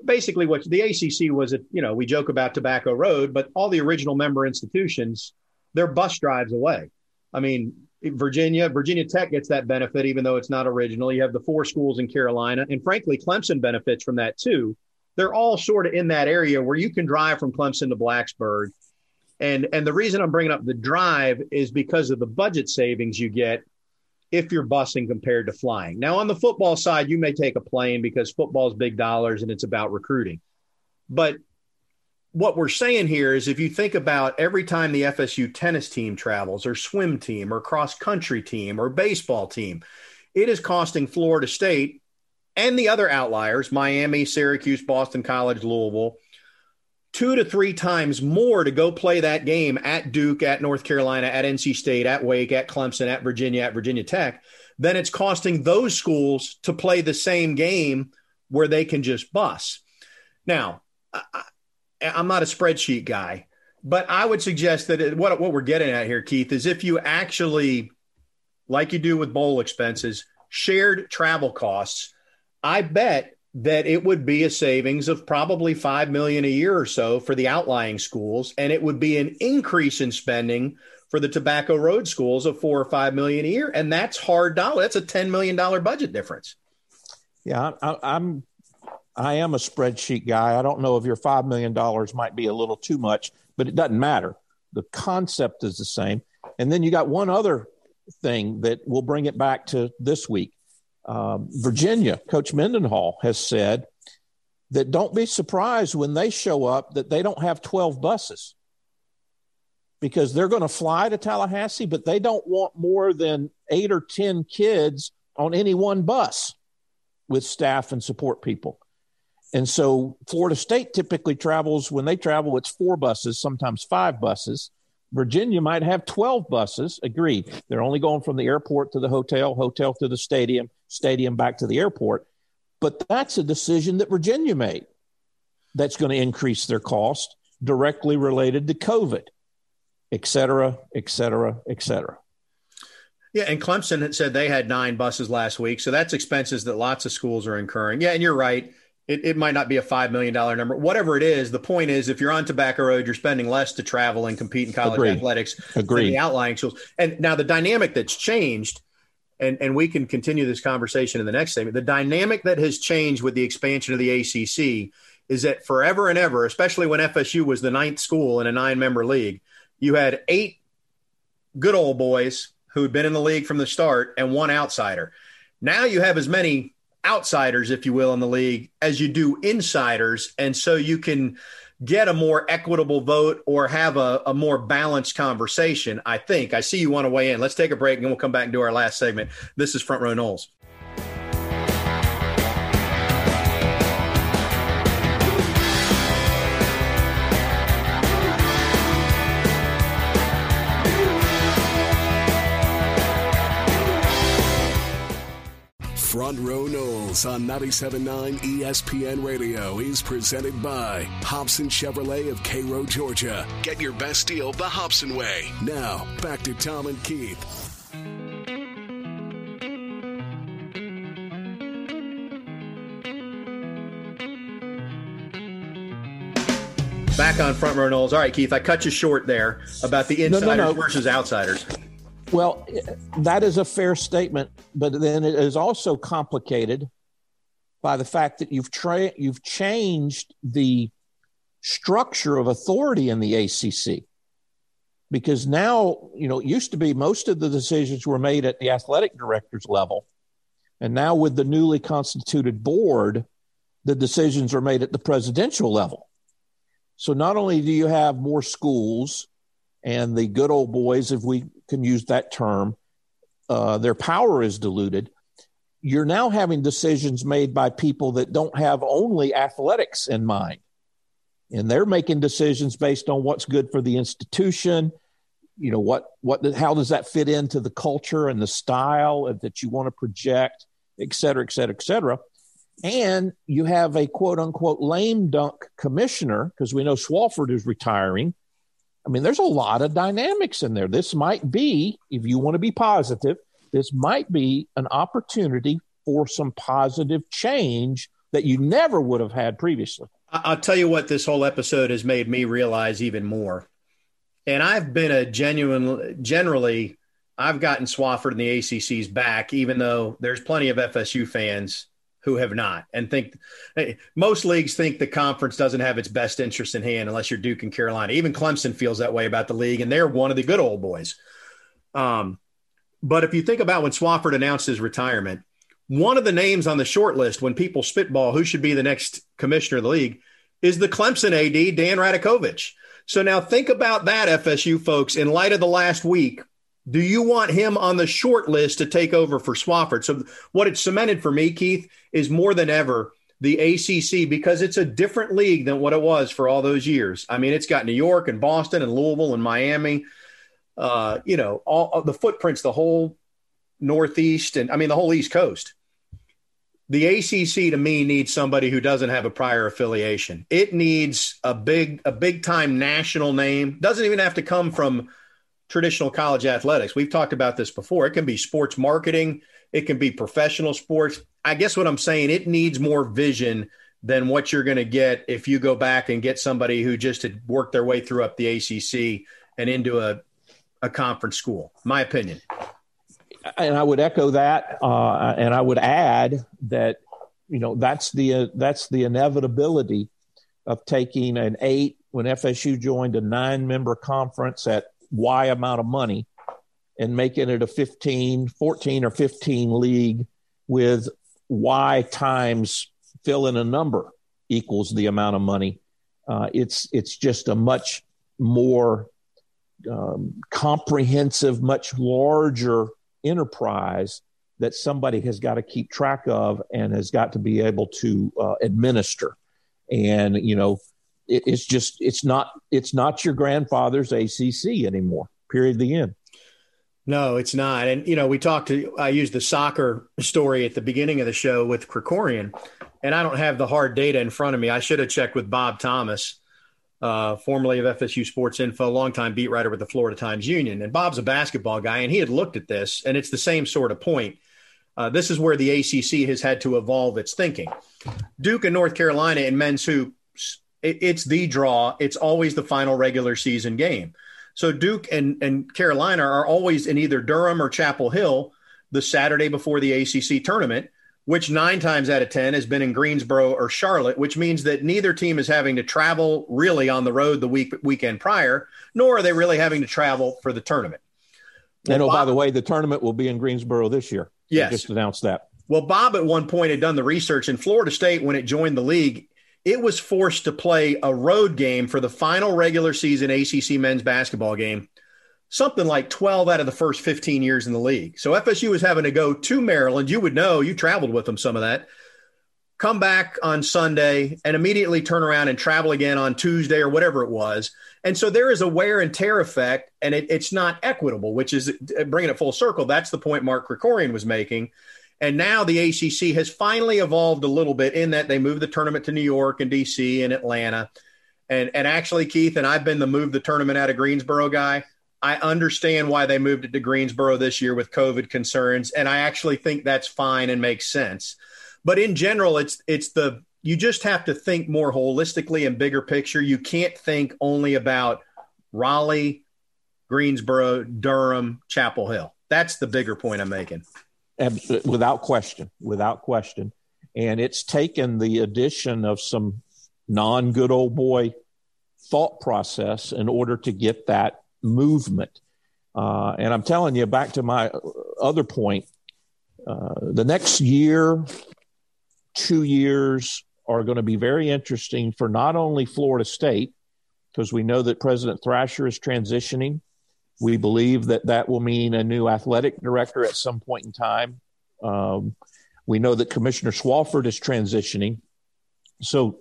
basically what the ACC was, a, you know, we joke about Tobacco Road, but all the original member institutions, they're bus drives away. I mean, Virginia, Virginia Tech gets that benefit, even though it's not original. You have the four schools in Carolina, and frankly, Clemson benefits from that too. They're all sort of in that area where you can drive from Clemson to Blacksburg. And, and the reason I'm bringing up the drive is because of the budget savings you get if you're busing compared to flying. Now, on the football side, you may take a plane because football is big dollars and it's about recruiting. But what we're saying here is if you think about every time the FSU tennis team travels or swim team or cross country team or baseball team, it is costing Florida State and the other outliers, Miami, Syracuse, Boston College, Louisville, two to three times more to go play that game at Duke, at North Carolina, at NC State, at Wake, at Clemson, at Virginia, at Virginia Tech, than it's costing those schools to play the same game where they can just bus. Now, I'm not a spreadsheet guy, but I would suggest that it, what what we're getting at here, Keith, is if you actually, like you do with bowl expenses, shared travel costs, I bet that it would be a savings of probably five million a year or so for the outlying schools, and it would be an increase in spending for the Tobacco Road schools of four or five million a year, and that's hard dollar. That's a ten million dollar budget difference. Yeah, I, I'm I am a spreadsheet guy. I don't know if your $5 million might be a little too much, but it doesn't matter. The concept is the same. And then you got one other thing that will bring it back to this week. Um, Virginia, Coach Mendenhall has said that don't be surprised when they show up that they don't have 12 buses because they're going to fly to Tallahassee, but they don't want more than eight or 10 kids on any one bus with staff and support people. And so Florida State typically travels, when they travel, it's four buses, sometimes five buses. Virginia might have 12 buses. Agreed. They're only going from the airport to the hotel, hotel to the stadium, stadium back to the airport. But that's a decision that Virginia made that's going to increase their cost directly related to COVID, et cetera, et cetera, et cetera. Yeah, and Clemson had said they had nine buses last week. So that's expenses that lots of schools are incurring. Yeah, and you're right it, it might not be a $5 million number, whatever it is. The point is, if you're on Tobacco Road, you're spending less to travel and compete in college Agreed. athletics Agreed. than the outlying schools. And now the dynamic that's changed, and, and we can continue this conversation in the next segment. The dynamic that has changed with the expansion of the ACC is that forever and ever, especially when FSU was the ninth school in a nine member league, you had eight good old boys who had been in the league from the start and one outsider. Now you have as many outsiders, if you will, in the league as you do insiders. And so you can get a more equitable vote or have a, a, more balanced conversation, I think. I see you want to weigh in. Let's take a break and we'll come back and do our last segment. This is Front Row Noles. Front Row Noles on 97.9 ESPN Radio is presented by Hobson Chevrolet of Cairo, Georgia. Get your best deal the Hobson way. Now, back to Tom and Keith. Back on front row Noles. All right, Keith, I cut you short there about the insiders no, no, no. versus outsiders. Well, that is a fair statement, but then it is also complicated by the fact that you've tra- you've changed the structure of authority in the ACC. Because now, you know, it used to be most of the decisions were made at the athletic director's level. And now with the newly constituted board, the decisions are made at the presidential level. So not only do you have more schools and the good old boys, if we can use that term, uh, their power is diluted. You're now having decisions made by people that don't have only athletics in mind. And they're making decisions based on what's good for the institution. You know, what, what, how does that fit into the culture and the style that you want to project, et cetera, et cetera, et cetera and you have a quote unquote lame dunk commissioner because we know Swofford is retiring. I mean, there's a lot of dynamics in there. This might be, if you want to be positive, this might be an opportunity for some positive change that you never would have had previously. I'll tell you what this whole episode has made me realize even more. And I've been a genuine, generally, I've gotten Swofford and the ACC's back, even though there's plenty of FSU fans who have not and think hey, most leagues think the conference doesn't have its best interest in hand unless you're Duke and Carolina. Even Clemson feels that way about the league, and they're one of the good old boys. Um, but if you think about when Swofford announced his retirement, one of the names on the short list when people spitball who should be the next commissioner of the league is the Clemson AD, Dan Radakovich. So now think about that, FSU folks, in light of the last week do you want him on the short list to take over for Swofford? So, what it's cemented for me, Keith, is more than ever the ACC because it's a different league than what it was for all those years. I mean, it's got New York and Boston and Louisville and Miami. Uh, you know, all the footprints, the whole Northeast, and I mean the whole East Coast. The ACC to me needs somebody who doesn't have a prior affiliation. It needs a big, a big time national name. Doesn't even have to come from traditional college athletics. We've talked about this before. It can be sports marketing, it can be professional sports. I guess what I'm saying, it needs more vision than what you're going to get if you go back and get somebody who just had worked their way through up the ACC and into a, a conference school. My opinion. And I would echo that, uh, and I would add that you know that's the uh, that's the inevitability of taking an eight when FSU joined a nine member conference at Y amount of money and making it a 15, 14 or 15 league with Y times fill in a number equals the amount of money. Uh, it's it's just a much more um, comprehensive, much larger enterprise that somebody has got to keep track of and has got to be able to uh, administer. And you know, it, it's just it's not it's not your grandfather's ACC anymore. Period. The end. No, it's not. And you know, we talked to I used the soccer story at the beginning of the show with Krikorian, and I don't have the hard data in front of me. I should have checked with Bob Thomas, uh, formerly of FSU Sports Info, longtime beat writer with the Florida Times Union. And Bob's a basketball guy, and he had looked at this, and it's the same sort of point. Uh, this is where the ACC has had to evolve its thinking. Duke and North Carolina in men's hoops it, it's the draw. It's always the final regular season game. So Duke and, and Carolina are always in either Durham or Chapel Hill the Saturday before the ACC tournament, which nine times out of 10 has been in Greensboro or Charlotte, which means that neither team is having to travel really on the road the week weekend prior, nor are they really having to travel for the tournament. Well, and oh, Bob, by the way, the tournament will be in Greensboro this year. Yes. They just announced that. Well, Bob at one point had done the research in Florida State when it joined the league it was forced to play a road game for the final regular season ACC men's basketball game, something like 12 out of the first 15 years in the league. So FSU was having to go to Maryland. You would know, you traveled with them some of that. Come back on Sunday and immediately turn around and travel again on Tuesday or whatever it was. And so there is a wear and tear effect, and it, it's not equitable, which is bringing it full circle. That's the point Mark Krikorian was making and now the ACC has finally evolved a little bit in that they moved the tournament to New York and DC and Atlanta. And, and actually, Keith, and I've been the move the tournament out of Greensboro guy. I understand why they moved it to Greensboro this year with COVID concerns. And I actually think that's fine and makes sense. But in general, it's it's the you just have to think more holistically and bigger picture. You can't think only about Raleigh, Greensboro, Durham, Chapel Hill. That's the bigger point I'm making. Without question, without question. And it's taken the addition of some non good old boy thought process in order to get that movement. Uh, and I'm telling you, back to my other point, uh, the next year, two years are going to be very interesting for not only Florida State, because we know that President Thrasher is transitioning. We believe that that will mean a new athletic director at some point in time. Um, we know that Commissioner Swofford is transitioning. So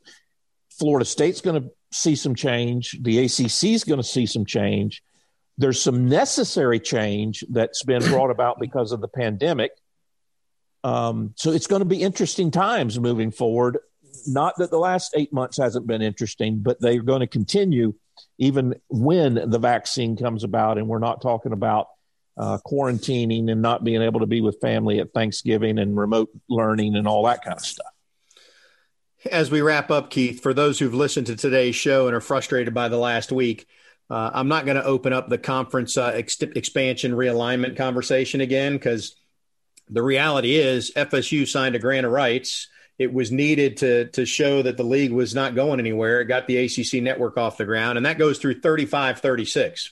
Florida State's going to see some change. The ACC is going to see some change. There's some necessary change that's been brought about because of the pandemic. Um, so it's going to be interesting times moving forward. Not that the last eight months hasn't been interesting, but they're going to continue even when the vaccine comes about. And we're not talking about uh, quarantining and not being able to be with family at Thanksgiving and remote learning and all that kind of stuff. As we wrap up, Keith, for those who've listened to today's show and are frustrated by the last week, uh, I'm not going to open up the conference uh, ex- expansion realignment conversation again because the reality is FSU signed a grant of rights. It was needed to to show that the league was not going anywhere. It got the ACC network off the ground, and that goes through 35 36,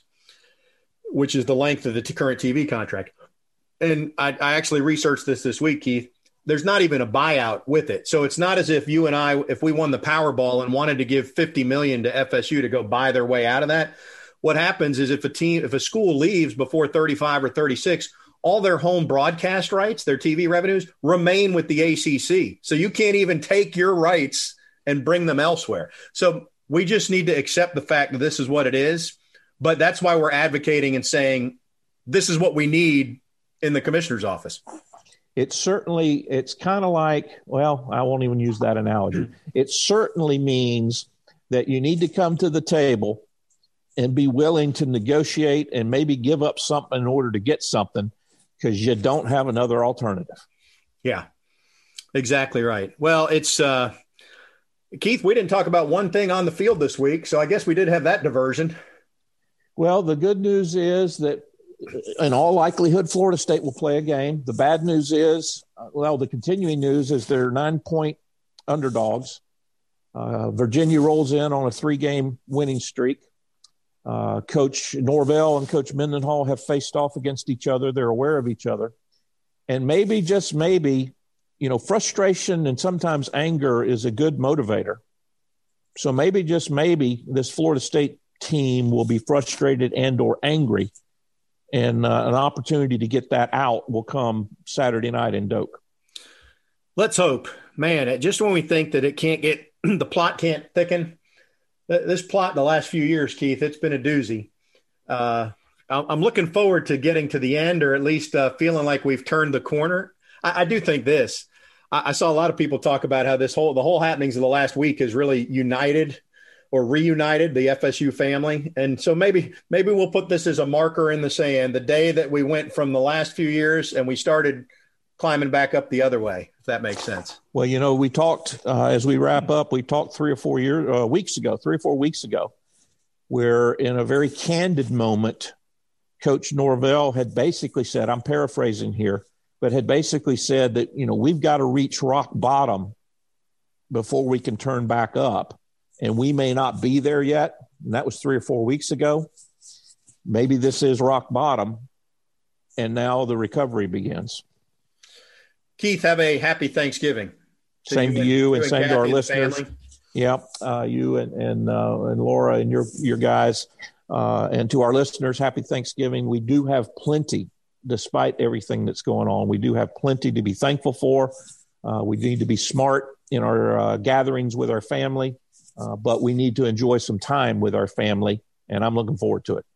which is the length of the t- current TV contract. And I, I actually researched this this week, Keith there's not even a buyout with it. So it's not as if you and I, if we won the Powerball and wanted to give 50 million to FSU to go buy their way out of that. What happens is if a team, if a school leaves before 35 or 36, all their home broadcast rights, their TV revenues remain with the ACC. So you can't even take your rights and bring them elsewhere. So we just need to accept the fact that this is what it is. But that's why we're advocating and saying this is what we need in the commissioner's office it certainly it's kind of like well i won't even use that analogy it certainly means that you need to come to the table and be willing to negotiate and maybe give up something in order to get something because you don't have another alternative yeah exactly right well it's uh keith we didn't talk about one thing on the field this week so i guess we did have that diversion well the good news is that in all likelihood, Florida State will play a game. The bad news is, uh, well, the continuing news is they're nine point underdogs. Uh, Virginia rolls in on a three game winning streak. Uh, Coach Norvell and Coach Mendenhall have faced off against each other. They're aware of each other. And maybe, just maybe, you know, frustration and sometimes anger is a good motivator. So maybe, just maybe, this Florida State team will be frustrated and or angry and uh, an opportunity to get that out will come Saturday night in Doak. Let's hope, man. Just when we think that it can't get the plot can't thicken, this plot in the last few years, Keith, it's been a doozy. Uh, I'm looking forward to getting to the end, or at least uh, feeling like we've turned the corner. I, I do think this. I, I, saw a lot of people talk about how this whole the whole happenings of the last week has really united or reunited the FSU family. And so maybe maybe we'll put this as a marker in the sand, the day that we went from the last few years and we started climbing back up the other way, if that makes sense. Well, you know, we talked uh, as we wrap up. We talked three or four years uh, weeks ago, three or four weeks ago, where in a very candid moment, Coach Norvell had basically said, "I'm paraphrasing here." But had basically said that you know we've got to reach rock bottom before we can turn back up and we may not be there yet. And that was three or four weeks ago. Maybe this is rock bottom, and now the recovery begins. Keith, have a happy Thanksgiving. To same you to you, and, and same to our listeners. Family. Yeah, uh, you and and uh, and Laura and your your guys, uh, and to our listeners, happy Thanksgiving. We do have plenty, despite everything that's going on. We do have plenty to be thankful for. Uh, we need to be smart in our uh, gatherings with our family. Uh, but we need to enjoy some time with our family, and I'm looking forward to it.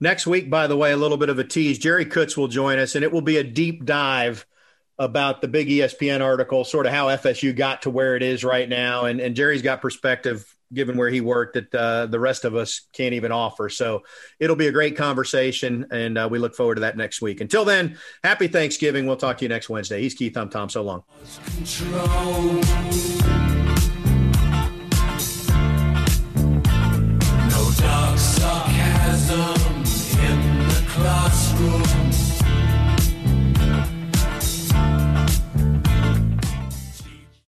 Next week, by the way, a little bit of a tease. Jerry Kutz will join us, and it will be a deep dive about the big ESPN article, sort of how FSU got to where it is right now. And, and Jerry's got perspective, given where he worked, that uh, the rest of us can't even offer. So it'll be a great conversation, and uh, we look forward to that next week. Until then, happy Thanksgiving. We'll talk to you next Wednesday. He's Keith. I'm Tom. So long.